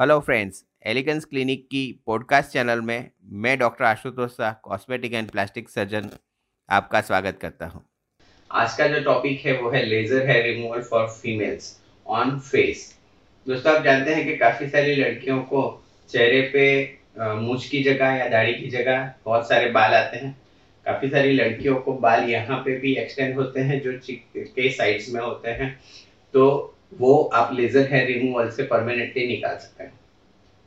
Hello friends Elegance clinic की podcast channel में मैं doctor Ashutosh Shah cosmetic and plastic surgeon आपका स्वागत करता हूँ। आज का जो टॉपिक है, वो है laser hair removal for females on face दोस्तों, आप जानते हैं कि काफ़ी सारी लड़कियों को चेहरे पे मूछ की जगह या दाढ़ी की जगह बहुत सारे बाल आते हैं। काफ़ी सारी लड़कियों को बाल यहाँ पे भी एक्सटेंड होते हैं, जो चिक के साइड्स में होते हैं। तो वो आप लेजर हेयर रिमूवल से परमानेंटली निकाल सकते हैं।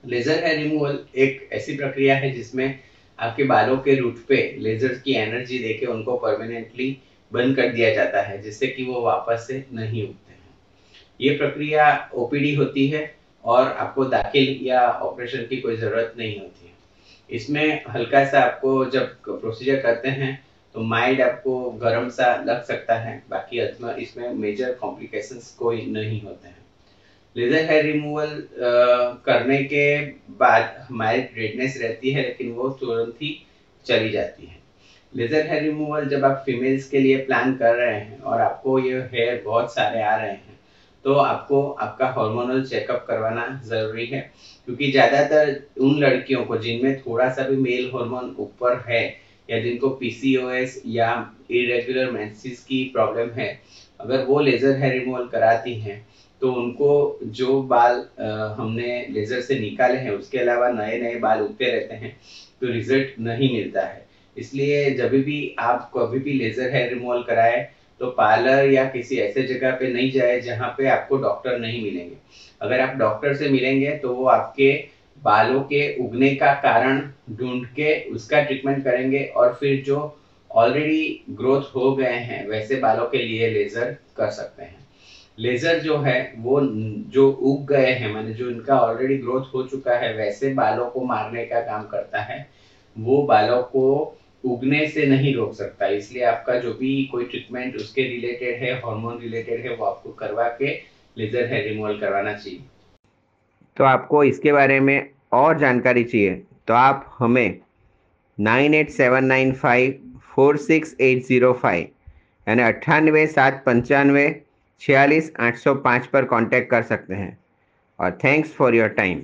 लेजर हेयर रिमूवल एक ऐसी प्रक्रिया है जिसमें आपके बालों के रूट पे लेजर की एनर्जी देके उनको परमानेंटली बंद कर दिया जाता है, जिससे कि वो वापस से नहीं उगते हैं। ये प्रक्रिया ओपीडी होती है और आपको दाखिल या ऑपरेशन की कोई ज़रूरत नहीं होती है। इसमें हल्का सा आपको जब प्रोसीजर करते हैं तो माइंड आपको गर्म सा लग सकता है, बाकी इसमें मेजर कॉम्प्लिकेशंस कोई नहीं होते हैं। लेजर हेयर रिमूवल करने के बाद हमारी रेडनेस रहती है, लेकिन वो तुरंत ही चली जाती है। लेजर हेयर रिमूवल जब आप फीमेल्स के लिए प्लान कर रहे हैं और आपको ये हेयर बहुत सारे आ रहे हैं तो आपको आपका हार्मोनल चेकअप करवाना ज़रूरी है। क्योंकि ज़्यादातर उन लड़कियों को जिनमें थोड़ा सा भी मेल हार्मोन ऊपर है या जिनको पीसीओएस या इरेगुलर मेंसेस की प्रॉब्लम है अगर वो लेज़र हेयर रिमूवल कराती हैं तो उनको जो बाल आ, हमने लेज़र से निकाले हैं उसके अलावा नए नए बाल उगते रहते हैं तो रिज़ल्ट नहीं मिलता है। इसलिए जब भी आप कभी भी लेज़र हेयर रिमूवल कराए तो पार्लर या किसी ऐसे जगह पे नहीं जाए जहाँ पे आपको डॉक्टर नहीं मिलेंगे। अगर आप डॉक्टर से मिलेंगे तो वो आपके बालों के उगने का कारण ढूंढ के उसका ट्रीटमेंट करेंगे और फिर जो ऑलरेडी ग्रोथ हो गए हैं, वैसे बालों के लिए लेज़र कर सकते हैं। लेज़र जो है, वो जो उग गए हैं, मैंने जो इनका ऑलरेडी ग्रोथ हो चुका है, वैसे बालों को मारने का काम करता है, वो बालों को उगने से नहीं रोक सकता। इसलिए आपका जो भी कोई ट्रीटमेंट उसके रिलेटेड है हार्मोन रिलेटेड है, वो आपको करवा के लेज़र हेयर रिमूवल करवाना चाहिए। तो आपको इसके बारे में और जानकारी चाहिए तो आप हमें nine eight seven nine five four six eight zero five यानी अट्ठानवे सात पंचानवे छियालीस आठ सौ पाँच पर कांटेक्ट कर सकते हैं। और थैंक्स फॉर योर टाइम